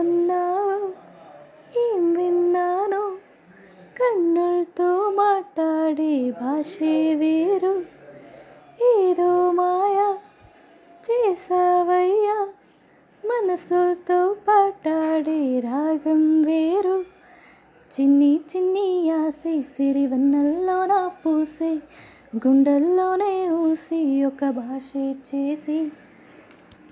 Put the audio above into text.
అన్నావు ఏం విన్నానో? కన్నులతో మాట్లాడే భాషే వేరు. ఏదో మాయా చేసావయ్యా మనసులతో పాటాడే రాగం వేరు. చిన్ని చిన్ని ఆసే సిరివన్నల్లోన పూసే. గుండెల్లోనే ఊసి ఒక భాష చేసి